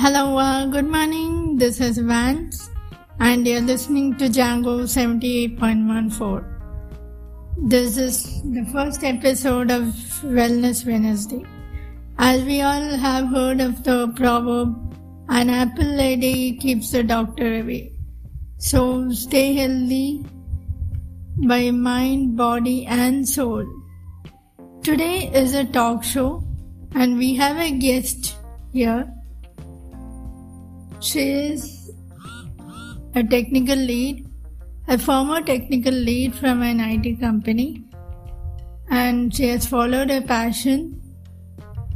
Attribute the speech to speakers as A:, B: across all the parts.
A: Hello, uh, good morning. This is Vance, and you're listening to Django 78.14. This is the first episode of Wellness Wednesday. As we all have heard of the proverb, an apple lady keeps the doctor away. So stay healthy by mind, body, and soul. Today is a talk show, and we have a guest here. She is a technical lead, a former technical lead from an IT company, and she has followed her passion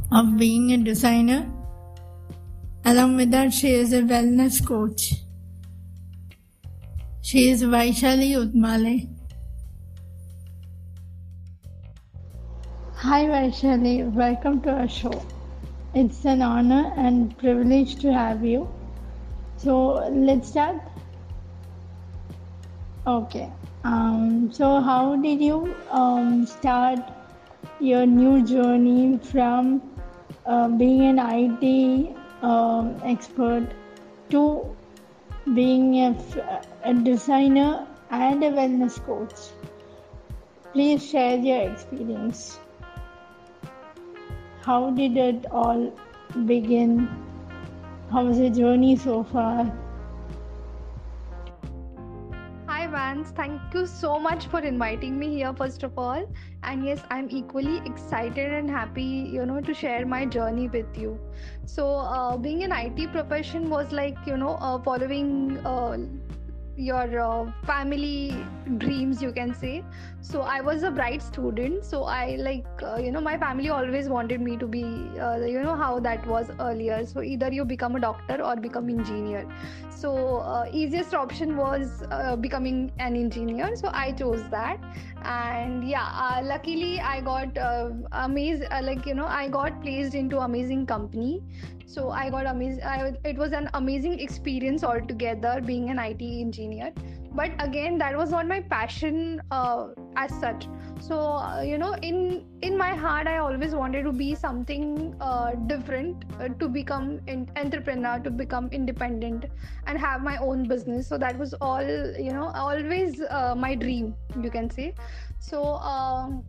A: of being a designer. Along with that, she is a wellness coach. She is Vaishali Utmale. Hi Vaishali, welcome to our show. It's an honor and privilege to have you. So let's start. Okay. Um, so how did you um, start your new journey from uh, being an IT um, expert to being a designer and a wellness coach? Please share your experience. How did it all begin? How was your journey so far?
B: Hi Vance, thank you so much for inviting me here first of all. And yes, I'm equally excited and happy, you know, to share my journey with you. So, uh, being an IT profession was like, you know, uh, following uh, your uh, family dreams you can say. So i was a bright student. So i like uh, you know my family always wanted me to be uh, you know how that was earlier. So either you become a doctor or become engineer. So uh, easiest option was uh, becoming an engineer. So i chose that. And yeah uh, luckily i got amazed like you know i got placed into amazing company so i got amazing I, it was an amazing experience altogether being an it engineer. But again that was not my passion uh, as such. So uh, you know in in my heart i always wanted to be something uh, different uh, to become an entrepreneur to become independent and have my own business. So that was all you know always uh, my dream you can say. So um,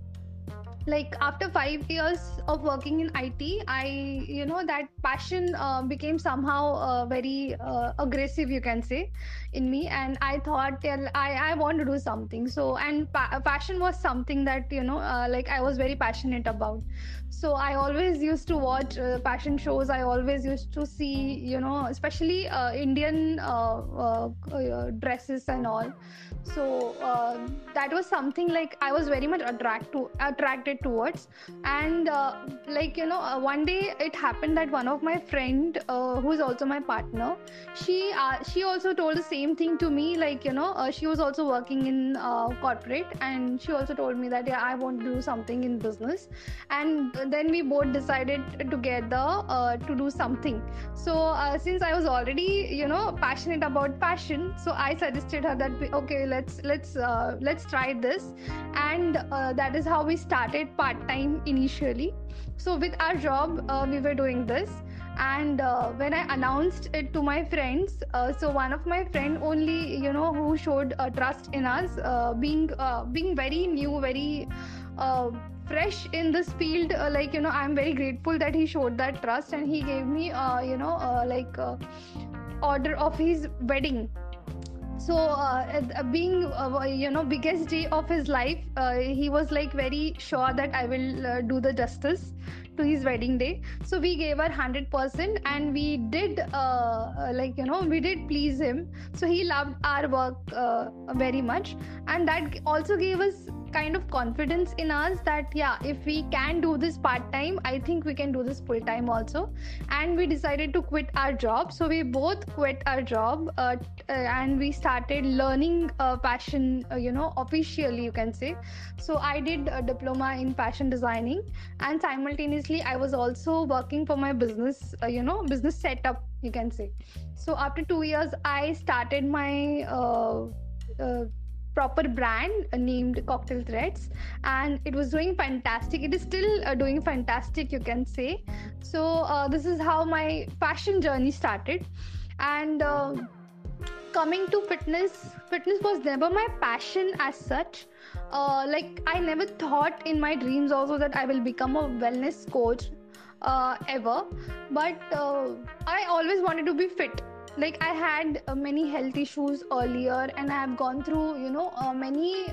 B: like after five years of working in it i you know that passion uh, became somehow uh, very uh, aggressive you can say in me. And i thought yeah, i i want to do something. So and pa- passion was something that you know uh, like i was very passionate about. So i always used to watch uh, passion shows. I always used to see you know especially uh, indian dresses and all. So that was something like i was very much attract to attracted towards. And uh, like you know uh, one day it happened that one of my friend uh, who is also my partner she uh, she also told the same thing to me like you know uh, she was also working in corporate and she also told me that yeah i want to do something in business. And then we both decided together to do something. So since i was already you know passionate about passion so i suggested her that okay let's let's let's try this. And that is how we started started part time initially. So, with our job, uh, we were doing this. And uh, when I announced it to my friends, uh, so one of my friend only, you know, who showed uh, trust in us, uh, being uh, being very new, very fresh in this field. like you know, I'm very grateful that he showed that trust and he gave me, you know, like order of his wedding so uh, uh, being uh, you know biggest day of his life uh, he was like very sure that i will uh, do the justice to his wedding day. So we gave her 100% and we did uh, like you know we did please him. So he loved our work uh, very much. And that also gave us kind of confidence in us that yeah if we can do this part time i think we can do this full time also. And we decided to quit our job. So we both quit our job uh, and we started learning uh, passion uh, you know officially you can say. So i did a diploma in fashion designing and simultaneously i was also working for my business uh, you know business setup you can say so after 2 years i started my uh, uh, proper brand named Cocktail Threads, and it was doing fantastic. It is still uh, doing fantastic, you can say. So uh, this is how my fashion journey started, and. Uh, coming to fitness fitness was never my passion as such uh, like i never thought in my dreams also that i will become a wellness coach uh, ever. But uh, i always wanted to be fit. Like i had uh, many health issues earlier and i have gone through you know uh, many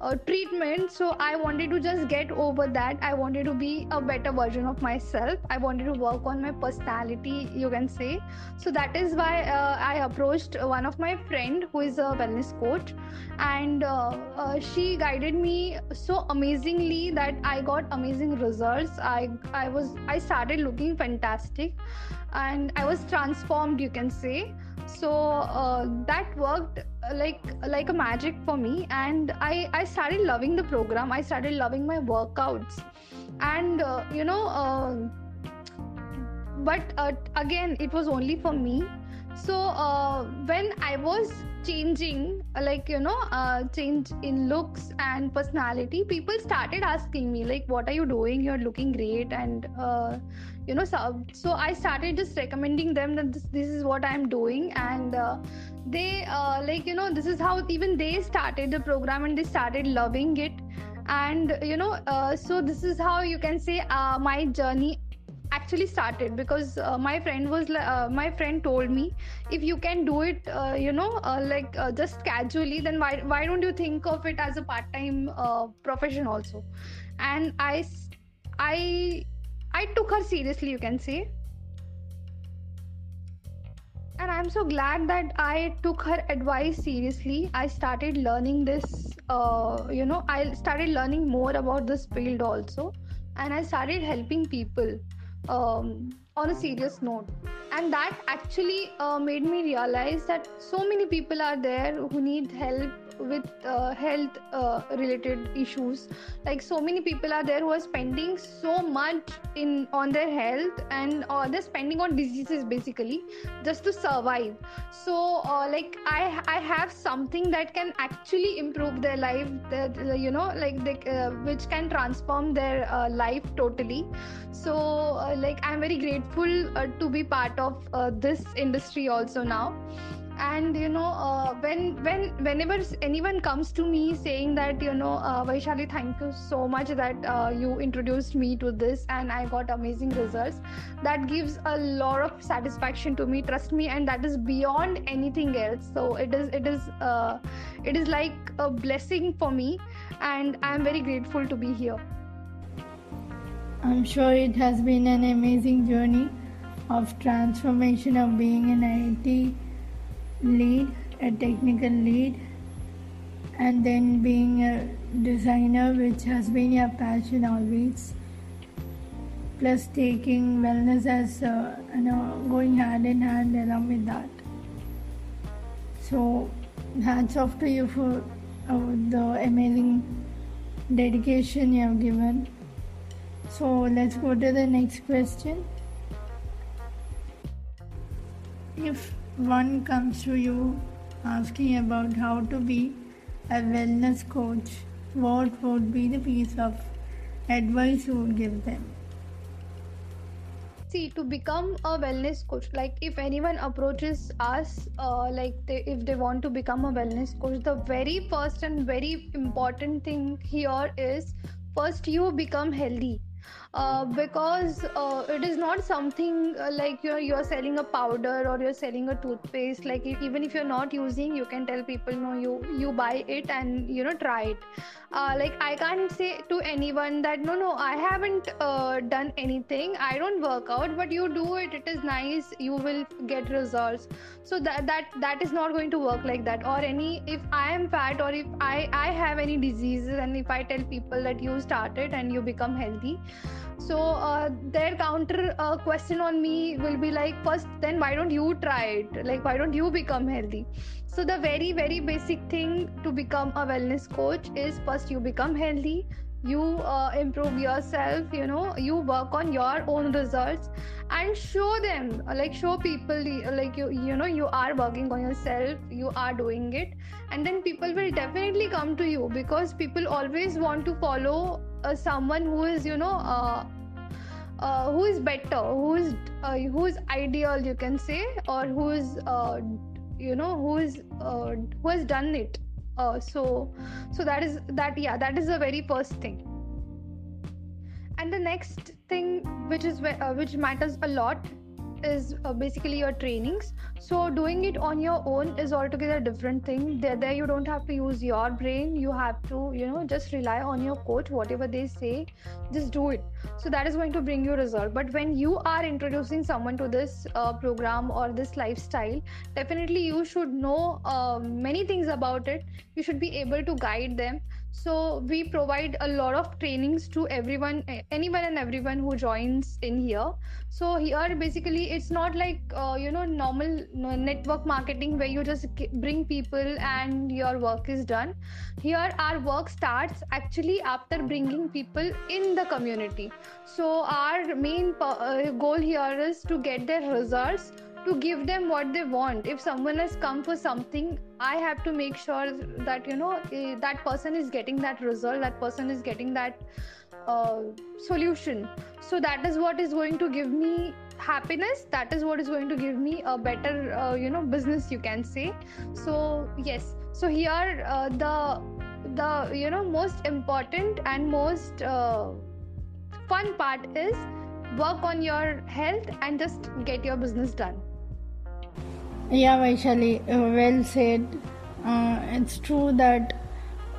B: uh, treatment. So i wanted to just get over that. I wanted to be a better version of myself. I wanted to work on my personality you can say. So that is why uh, i approached one of my friend who is a wellness coach. And uh, uh she guided me so amazingly that i got amazing results. I i was i started looking fantastic and i was transformed you can say. So uh, that worked like like a magic for me. And i i started loving the program. I started loving my workouts. And uh, you know uh, but uh, again it was only for me so uh, when i was changing like you know change in looks and personality people started asking me like what are you doing? You're looking great and you know so, so i started just recommending them that this, this is what i'm doing. And uh, they uh, like you know this is how even they started the program and they started loving it. And you know uh, so this is how you can say uh, my journey actually started because uh, my friend was uh, my friend told me if you can do it uh, you know uh, like uh, just casually then why why don't you think of it as a part time uh, profession also and i i I took her seriously, you can say. And I'm so glad that I took her advice seriously. I started learning this, you know, I started learning more about this field also. And I started helping people um, on a serious note. And that actually uh, made me realize that so many people are there who need help with uh, health uh, related issues. Like so many people are there who are spending so much in on their health and uh, they're spending on diseases basically just to survive. So uh, like i i have something that can actually improve their life that you know like they, uh, which can transform their uh, life totally. So like i'm very grateful to be part of this industry also now and you know uh, when when whenever anyone comes to me saying that you know uh, vaishali thank you so much that uh, you introduced me to this and i got amazing results that gives a lot of satisfaction to me trust me and that is beyond anything else. So it is it is uh, it is like a blessing for me and i am very grateful to be here.
A: I'm sure it has been an amazing journey of transformation of being an IIT lead, a technical lead, and then being a designer, which has been your passion always. Plus, taking wellness as uh, you know, going hand in hand along with that. So, hats off to you for uh, the amazing dedication you have given. So, let's go to the next question. If one comes to you asking about how to be a wellness coach, what would be the piece of advice you would give them?
B: See, to become a wellness coach, like if anyone approaches us, uh, like they, if they want to become a wellness coach, the very first and very important thing here is first you become healthy uh, because uh, it is not something uh, like you're you're selling a powder or you're selling a toothpaste like even if you're not using you can tell people no you you buy it and you know try it. Uh, like i can't say to anyone that no no i haven't done anything. I don't work out but you do it. It is nice. You will get results. So that that that is not going to work like that. Or any if i am fat or if i i have any diseases and if i tell people that you started and you become healthy so uh, their counter uh, question on me will be like first then why don't you try it? Like why don't you become healthy? So the very very basic thing to become a wellness coach is first you become healthy you uh, improve yourself you know you work on your own results and show them like show people like you you know you are working on yourself you are doing it and then people will definitely come to you because people always want to follow uh, someone who is you know uh, uh, who is better who is uh, who is ideal you can say or who is uh, you know who is uh, who has done it. So so that is that yeah that is the very first thing. And the next thing which is which matters a lot is uh, basically your trainings. So doing it on your own is altogether a different thing. There there you don't have to use your brain. You have to you know just rely on your coach whatever they say just do it. So that is going to bring you result. But when you are introducing someone to this uh, program or this lifestyle definitely you should know uh, many things about it. You should be able to guide them so we provide a lot of trainings to everyone anyone and everyone who joins in here. So here basically it's not like uh, you know normal network marketing where you just bring people and your work is done. Here our work starts actually after bringing people in the community. So our main uh, goal here is to get their results to give them what they want. If someone has come for something i have to make sure that you know eh, that person is getting that result that person is getting that uh, solution. So that is what is going to give me happiness. That is what is going to give me a better uh, you know business you can say. So yes. So here uh, the the you know most important and most uh, fun part is work on your health and just get your business done
A: yeah, Vaishali, uh, well said. Uh, it's true that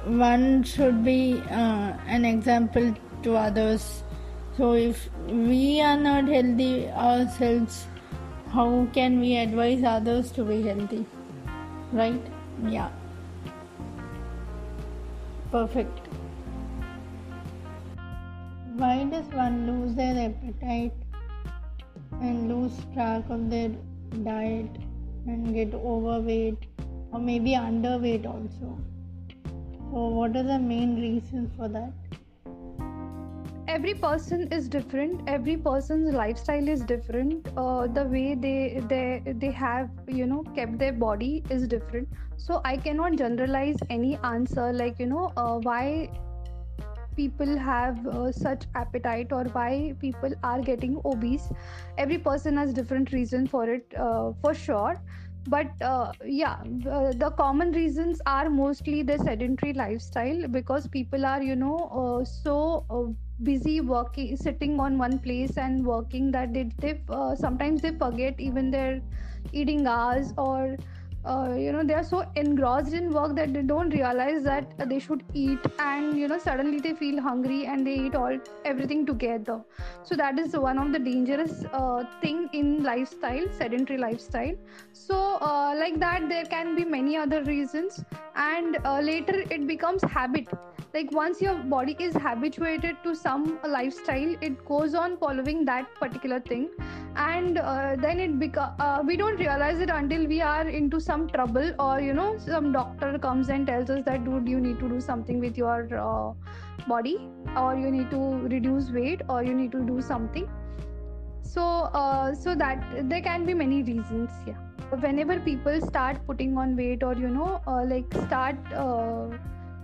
A: one should be uh, an example to others. So, if we are not healthy ourselves, how can we advise others to be healthy? Right? Yeah. Perfect. Why does one lose their appetite and lose track of their diet? And get overweight or maybe underweight also. So, what are the main reasons for that?
B: every person is different every person's lifestyle is different uh, the way they they they have you know kept their body is different so i cannot generalize any answer like you know uh, why people have uh, such appetite or why people are getting obese. Every person has different reason for it uh, for sure. But uh, yeah uh, the common reasons are mostly the sedentary lifestyle because people are you know uh, so uh, busy working sitting on one place and working that they, they sometimes they forget even their eating hours or uh, you know they are so engrossed in work that they don't realize that they should eat and you know suddenly they feel hungry and they eat all everything together. So that is one of the dangerous uh, thing in lifestyle sedentary lifestyle. So uh, like that there can be many other reasons and uh, later it becomes habit like once your body is habituated to some lifestyle it goes on following that particular thing. And uh, then it uh, we don't realize it until we are into some trouble or you know some doctor comes and tells us that dude you need to do something with your uh, body or you need to reduce weight or you need to do something. So uh, so that there can be many reasons yeah. Whenever people start putting on weight or you know uh, like start uh,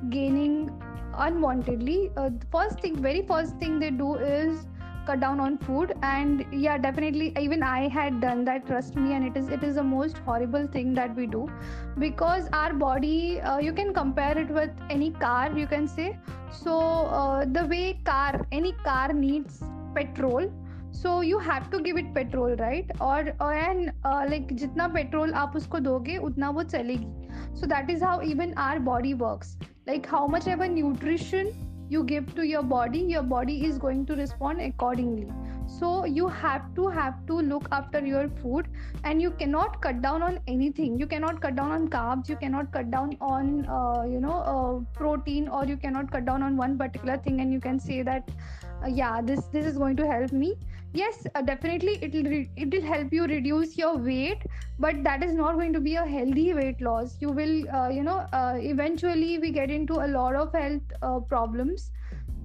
B: gaining unwantedly. The first thing very first thing they do is cut down on food. And yeah definitely even i had done that trust me. And it is it is the most horrible thing that we do. Because our body uh, you can compare it with any car you can say. So uh, the way car any car needs petrol so you have to give it petrol right? Or and uh, like jitna petrol aap usko doge utna wo chalegi. So that is how even our body works like how much ever nutrition you give to your body your body is going to respond accordingly. So you have to have to look after your food and you cannot cut down on anything. You cannot cut down on carbs. You cannot cut down on uh, you know uh, protein or you cannot cut down on one particular thing and you can say that uh, yeah this this is going to help me yes uh, definitely it will re- it will help you reduce your weight but that is not going to be a healthy weight loss. You will uh, you know uh, eventually we get into a lot of health uh, problems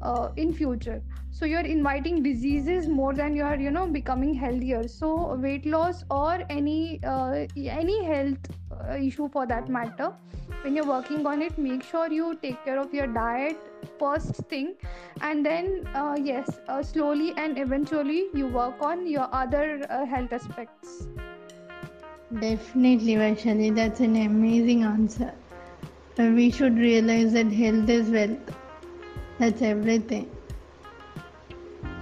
B: uh, in future. So you're inviting diseases more than you're you know becoming healthier. So weight loss or any uh, any health issue for that matter when you're working on it make sure you take care of your diet first thing and then uh, yes uh, slowly and eventually you work on your other uh, health aspects
A: definitely vaishali that's an amazing answer we should realize that health is wealth that's everything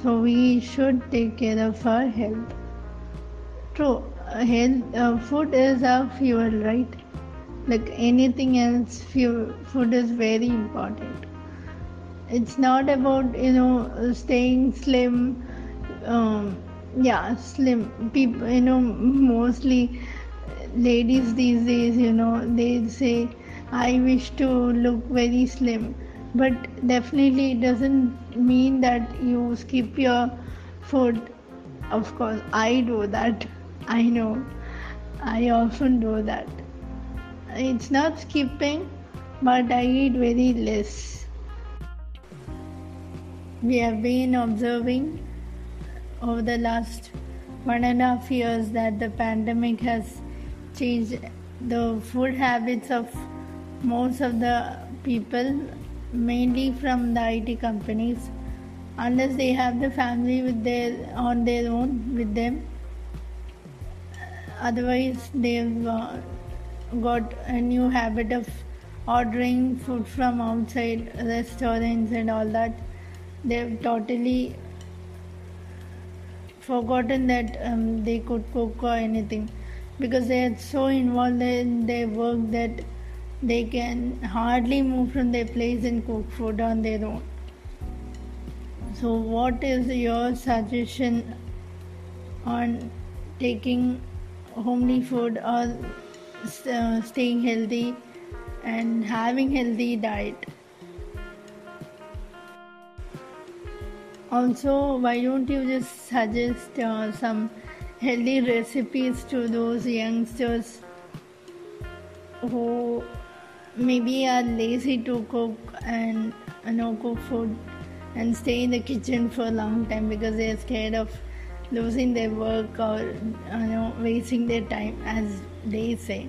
A: so we should take care of our health. True, health uh, food is our fuel, right? Like anything else, fuel, food is very important. It's not about you know staying slim. Um, yeah, slim people. You know, mostly ladies these days. You know, they say, "I wish to look very slim." but definitely it doesn't mean that you skip your food of course i do that i know i often do that it's not skipping but i eat very less we have been observing over the last one and a half years that the pandemic has changed the food habits of most of the people mainly from the IT companies, unless they have the family with their on their own with them. Otherwise, they've uh, got a new habit of ordering food from outside restaurants and all that. They've totally forgotten that um, they could cook or anything because they are so involved in their work that they can hardly move from their place and cook food on their own. So, what is your suggestion on taking homely food or uh, staying healthy and having healthy diet? Also, why don't you just suggest uh, some healthy recipes to those youngsters who maybe are lazy to cook and you know cook food and stay in the kitchen for a long time because they are scared of losing their work or you know wasting their time as they say.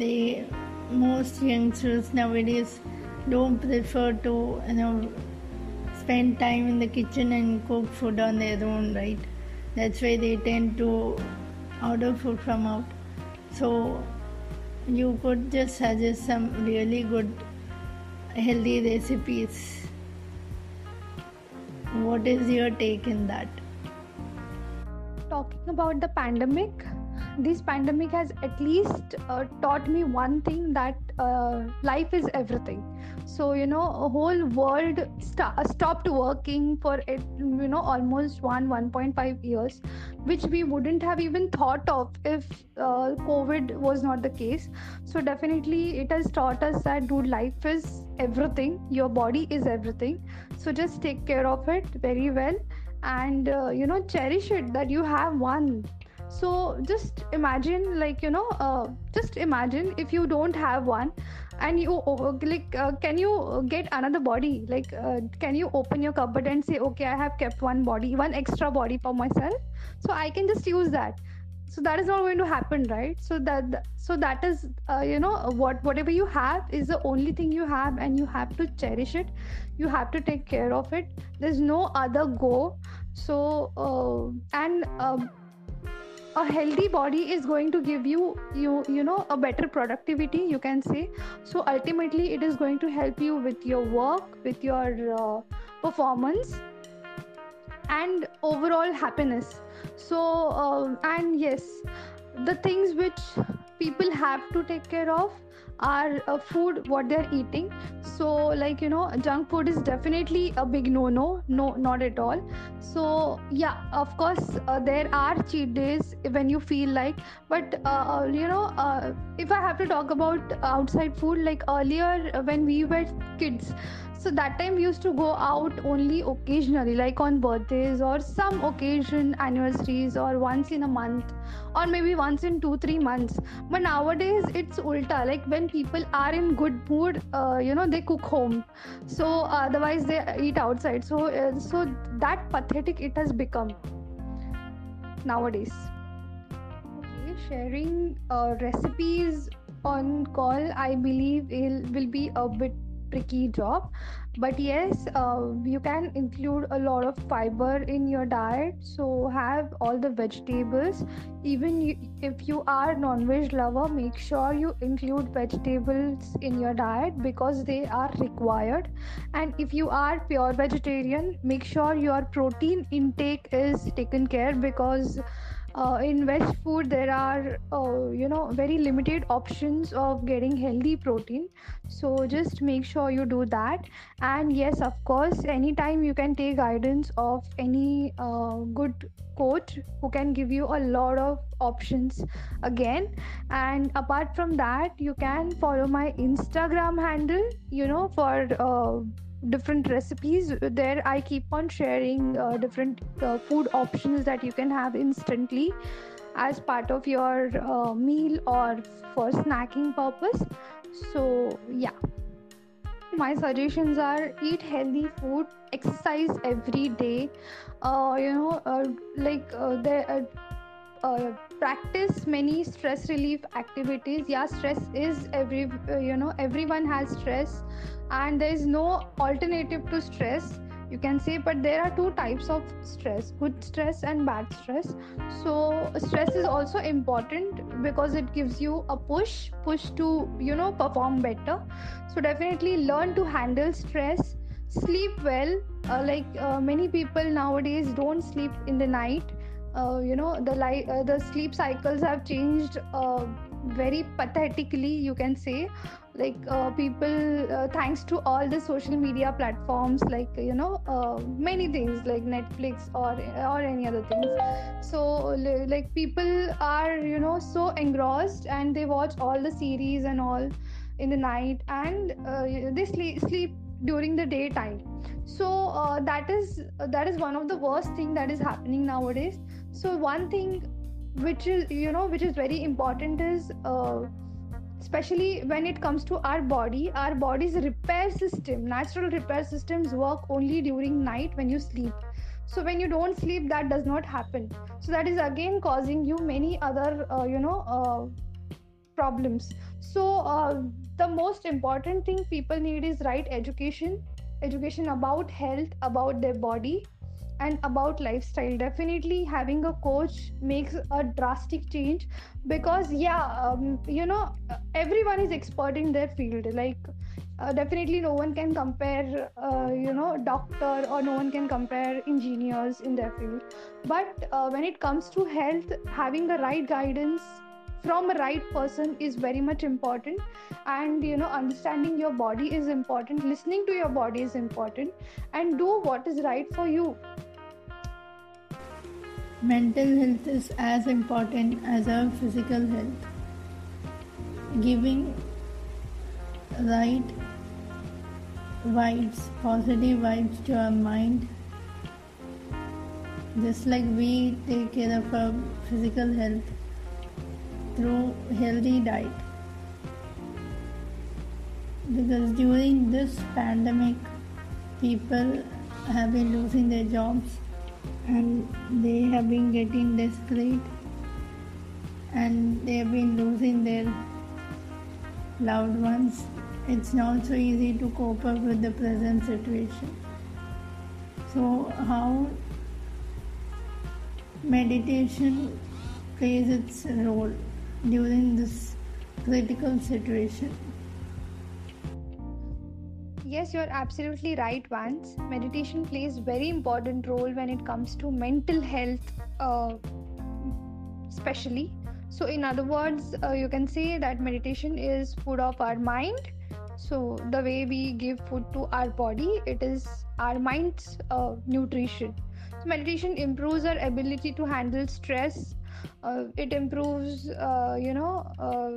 A: They most youngsters nowadays don't prefer to you know spend time in the kitchen and cook food on their own right that's why they tend to order food from out so you could just suggest some really good healthy recipes. What is your take in that?
B: Talking about the pandemic, this pandemic has at least uh, taught me one thing that uh, life is everything so you know a whole world st- stopped working for it you know almost 1 1.5 years which we wouldn't have even thought of if uh, covid was not the case. So definitely it has taught us that dude life is everything. Your body is everything. So just take care of it very well and uh, you know cherish it that you have one so just imagine like you know uh, just imagine if you don't have one and you like uh, can you get another body? Like uh, can you open your cupboard and say okay i have kept one body one extra body for myself. So i can just use that. So that is not going to happen right? So that so that is uh, you know what whatever you have is the only thing you have and you have to cherish it. You have to take care of it. There's no other go. So uh, and um, a healthy body is going to give you you you know a better productivity you can say. So ultimately it is going to help you with your work with your uh, performance and overall happiness. So uh, and yes the things which people have to take care of are uh, food what they're eating. So like you know junk food is definitely a big no no no not at all. So yeah of course uh, there are cheat days when you feel like but uh, you know uh, if i have to talk about outside food like earlier when we were kids so that time we used to go out only occasionally like on birthdays or some occasion anniversaries or once in a month or maybe once in two three months. But nowadays it's ulta like when people are in good mood uh, you know they cook home. So otherwise they eat outside. So uh, so that pathetic it has become nowadays. Okay, sharing uh, recipes on call i believe it will be a bit tricky job. But yes uh, you can include a lot of fiber in your diet. So have all the vegetables. Even you, if you are non-veg lover make sure you include vegetables in your diet because they are required. And if you are pure vegetarian make sure your protein intake is taken care because uh, in veg food there are uh, you know very limited options of getting healthy protein. So just make sure you do that. And yes of course anytime you can take guidance of any uh, good coach who can give you a lot of options again. And apart from that you can follow my instagram handle you know for uh, different recipes. There i keep on sharing uh, different uh, food options that you can have instantly as part of your uh, meal or for snacking purpose. So yeah. My suggestions are eat healthy food exercise every day. Uh, you know uh, like uh, there uh, practice many stress relief activities. Yeah stress is every uh, you know everyone has stress and there is no alternative to stress you can say but there are two types of stress good stress and bad stress. So stress is also important because it gives you a push push to you know perform better. So definitely learn to handle stress. Sleep well uh, like uh, many people nowadays don't sleep in the night uh, you know the light uh, the sleep cycles have changed uh, very pathetically you can say. Like uh, people uh, thanks to all the social media platforms like you know many things like netflix or or any other things. So like people are you know so engrossed and they watch all the series and all in the night and they sleep, sleep during the daytime. So uh, that is that is one of the worst thing that is happening nowadays. So one thing which is you know which is very important is uh, especially when it comes to our body our body's repair system natural repair systems work only during night when you sleep. So when you don't sleep that does not happen. So that is again causing you many other uh, you know uh, problems so uh, the most important thing people need is right education education about health about their body and about lifestyle. Definitely having a coach makes a drastic change because yeah um, you know everyone is expert in their field. Like uh, definitely no one can compare uh, you know doctor or no one can compare engineers in their field. But uh, when it comes to health having the right guidance from a right person is very much important and you know understanding your body is important listening to your body is important and do what is right for you.
A: Mental health is as important as our physical health. Giving right vibes positive vibes to our mind. Just like we take care of our physical health through healthy diet. Because during this pandemic people have been losing their jobs and they have been getting desperate and they have been losing their loved ones. It's not so easy to cope up with the present situation. So how meditation plays its role during this critical situation.
B: Yes, you're absolutely right, Vance. Meditation plays very important role when it comes to mental health, uh, especially. So, in other words, uh, you can say that meditation is food of our mind. So, the way we give food to our body, it is our mind's uh, nutrition. So, meditation improves our ability to handle stress, it improves uh, you know uh,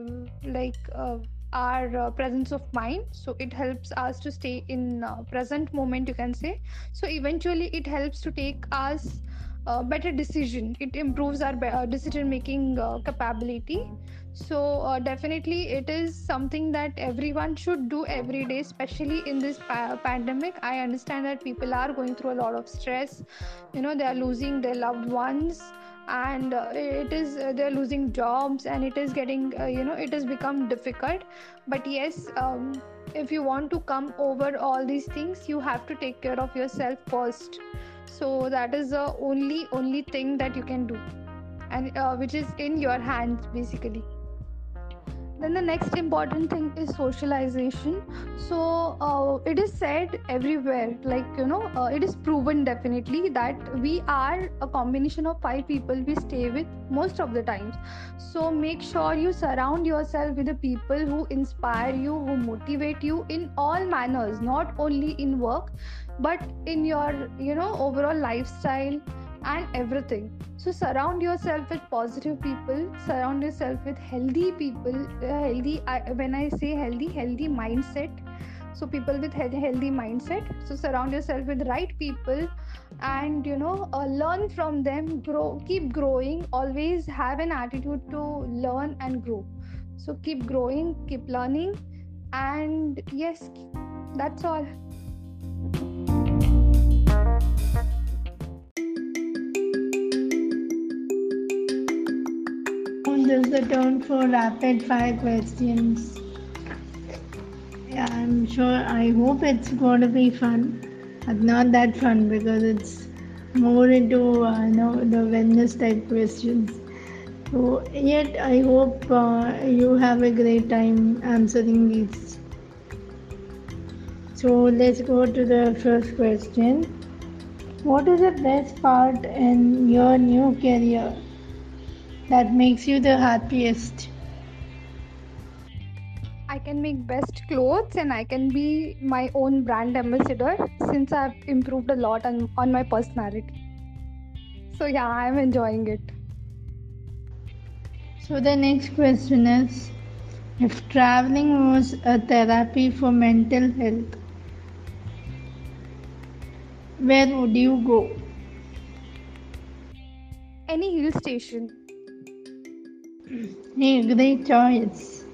B: like uh, our uh, presence of mind. So it helps us to stay in present moment you can say. So eventually it helps to take us uh, better decision. It improves our uh, decision making uh, capability. So uh, definitely it is something that everyone should do every day especially in this pa- pandemic. I understand that people are going through a lot of stress. You know they are losing their loved ones and uh, it is uh, they're losing jobs and it is getting uh, you know it has become difficult. But yes um, if you want to come over all these things you have to take care of yourself first. So that is the only only thing that you can do. And uh, which is in your hands basically then the next important thing is socialization. So uh, it is said everywhere like you know uh, it is proven definitely that we are a combination of five people we stay with most of the times. So make sure you surround yourself with the people who inspire you who motivate you in all manners not only in work but in your you know overall lifestyle and everything. So surround yourself with positive people surround yourself with healthy people uh, healthy I, when i say healthy healthy mindset. So people with healthy, healthy mindset. So surround yourself with right people and you know uh, learn from them grow keep growing. Always have an attitude to learn and grow. So keep growing keep learning and yes that's all
A: is the turn for rapid fire questions. Yeah, I'm sure, I hope it's going to be fun. But not that fun because it's more into uh, you know, the wellness type questions. So, yet I hope uh, you have a great time answering these. So, let's go to the first question. What is the best part in your new career? That makes you the happiest?
B: I can make best clothes and I can be my own brand ambassador since I've improved a lot on, on my personality. So, yeah, I'm enjoying it.
A: So, the next question is if traveling was a therapy for mental health, where would you go?
B: Any hill station
A: Hey, great choice.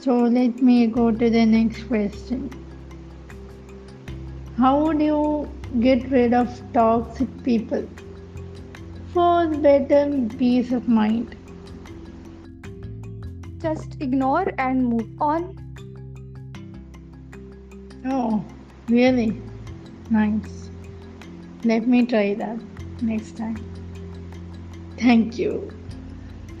A: So let me go to the next question. How would you get rid of toxic people for better peace of mind?
B: Just ignore and move on.
A: Oh, really? Nice. Let me try that next time. Thank you.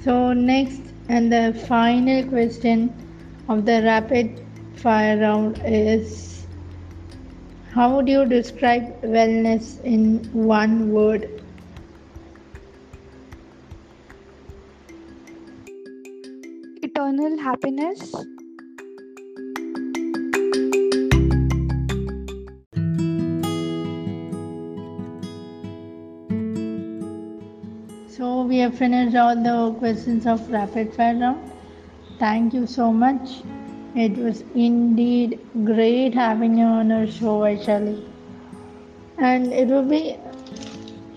A: So, next and the final question of the rapid fire round is How would you describe wellness in one word?
B: Eternal happiness.
A: We have finished all the questions of rapid fire round. Thank you so much. It was indeed great having you on our show, Vaishali. And it would be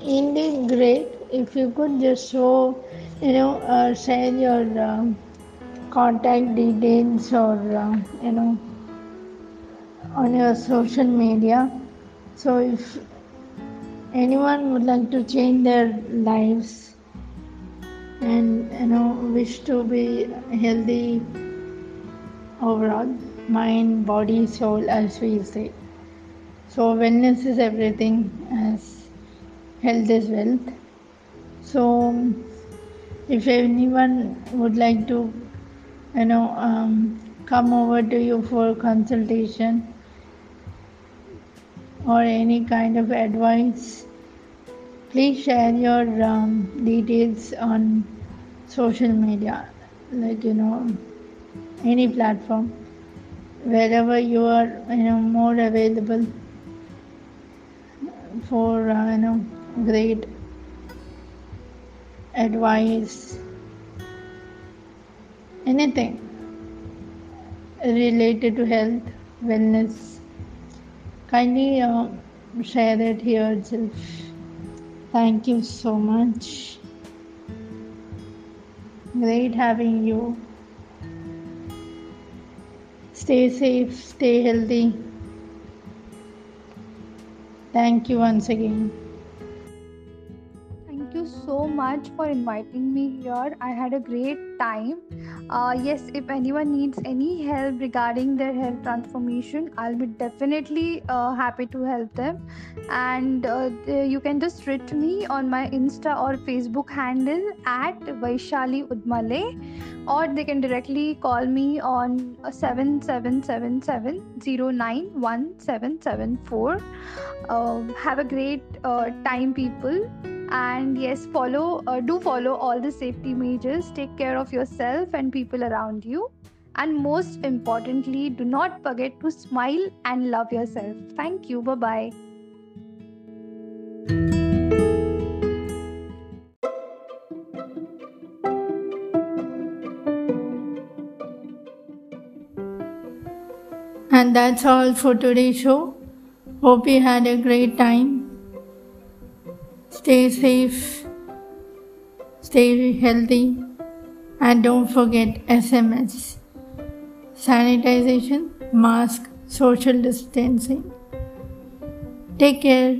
A: indeed great if you could just show, you know, uh, share your um, contact details or, uh, you know, on your social media. So if anyone would like to change their lives and you know wish to be healthy overall mind body soul as we say. So wellness is everything as health is wealth. So if anyone would like to you know um, come over to you for consultation or any kind of advice please share your um, details on social media. Like you know any platform wherever you are you know more available for uh, you know great advice anything related to health wellness kindly uh, share it here itself Thank you so much. Great having you. Stay safe, stay healthy. Thank you once again Thank
B: you so much for inviting me here. I had a great time. Uh, yes, if anyone needs any help regarding their health transformation, I'll be definitely uh, happy to help them. And uh, you can just reach me on my Insta or Facebook handle at Vaishali Udmale, or they can directly call me on 7777 uh, have a great uh, time, people and yes follow uh, do follow all the safety measures. Take care of yourself and people around you. And most importantly do not forget to smile and love yourself. Thank you. Bye bye
A: And that's all for today's show. Hope you had a great time. Stay safe, stay healthy, and don't forget SMS. Sanitization, mask, social distancing. Take care.